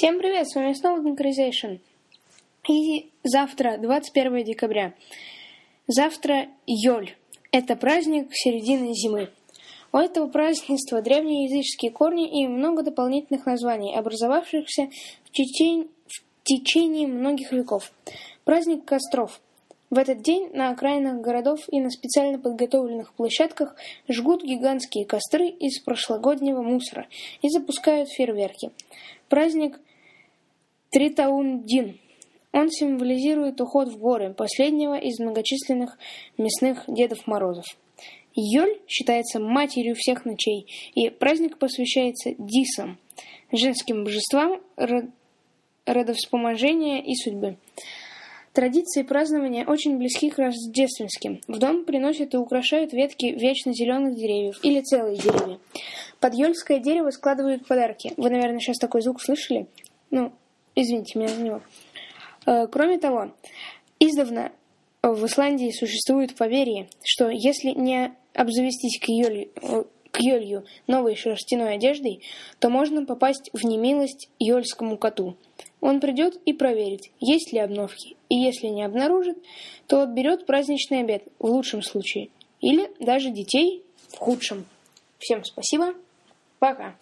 Всем привет, с вами снова Synchronization. И завтра, 21 декабря, завтра Йоль. Это праздник середины зимы. У этого празднества древние языческие корни и много дополнительных названий, образовавшихся в течение, в течение многих веков. Праздник костров. В этот день на окраинах городов и на специально подготовленных площадках жгут гигантские костры из прошлогоднего мусора и запускают фейерверки. Праздник Тритаундин. Он символизирует уход в горы последнего из многочисленных мясных Дедов Морозов. Йоль считается матерью всех ночей, и праздник посвящается Дисам, женским божествам родовспоможения и судьбы. Традиции празднования очень близки к рождественским. В дом приносят и украшают ветки вечно зеленых деревьев или целые деревья. Под ёльское дерево складывают подарки. Вы, наверное, сейчас такой звук слышали? Ну, извините меня за него. Э, кроме того, издавна в Исландии существует поверье, что если не обзавестись к Йолью, э, к Йолью новой шерстяной одеждой, то можно попасть в немилость Йольскому коту – он придет и проверит, есть ли обновки, и если не обнаружит, то отберет праздничный обед в лучшем случае, или даже детей в худшем. Всем спасибо, пока.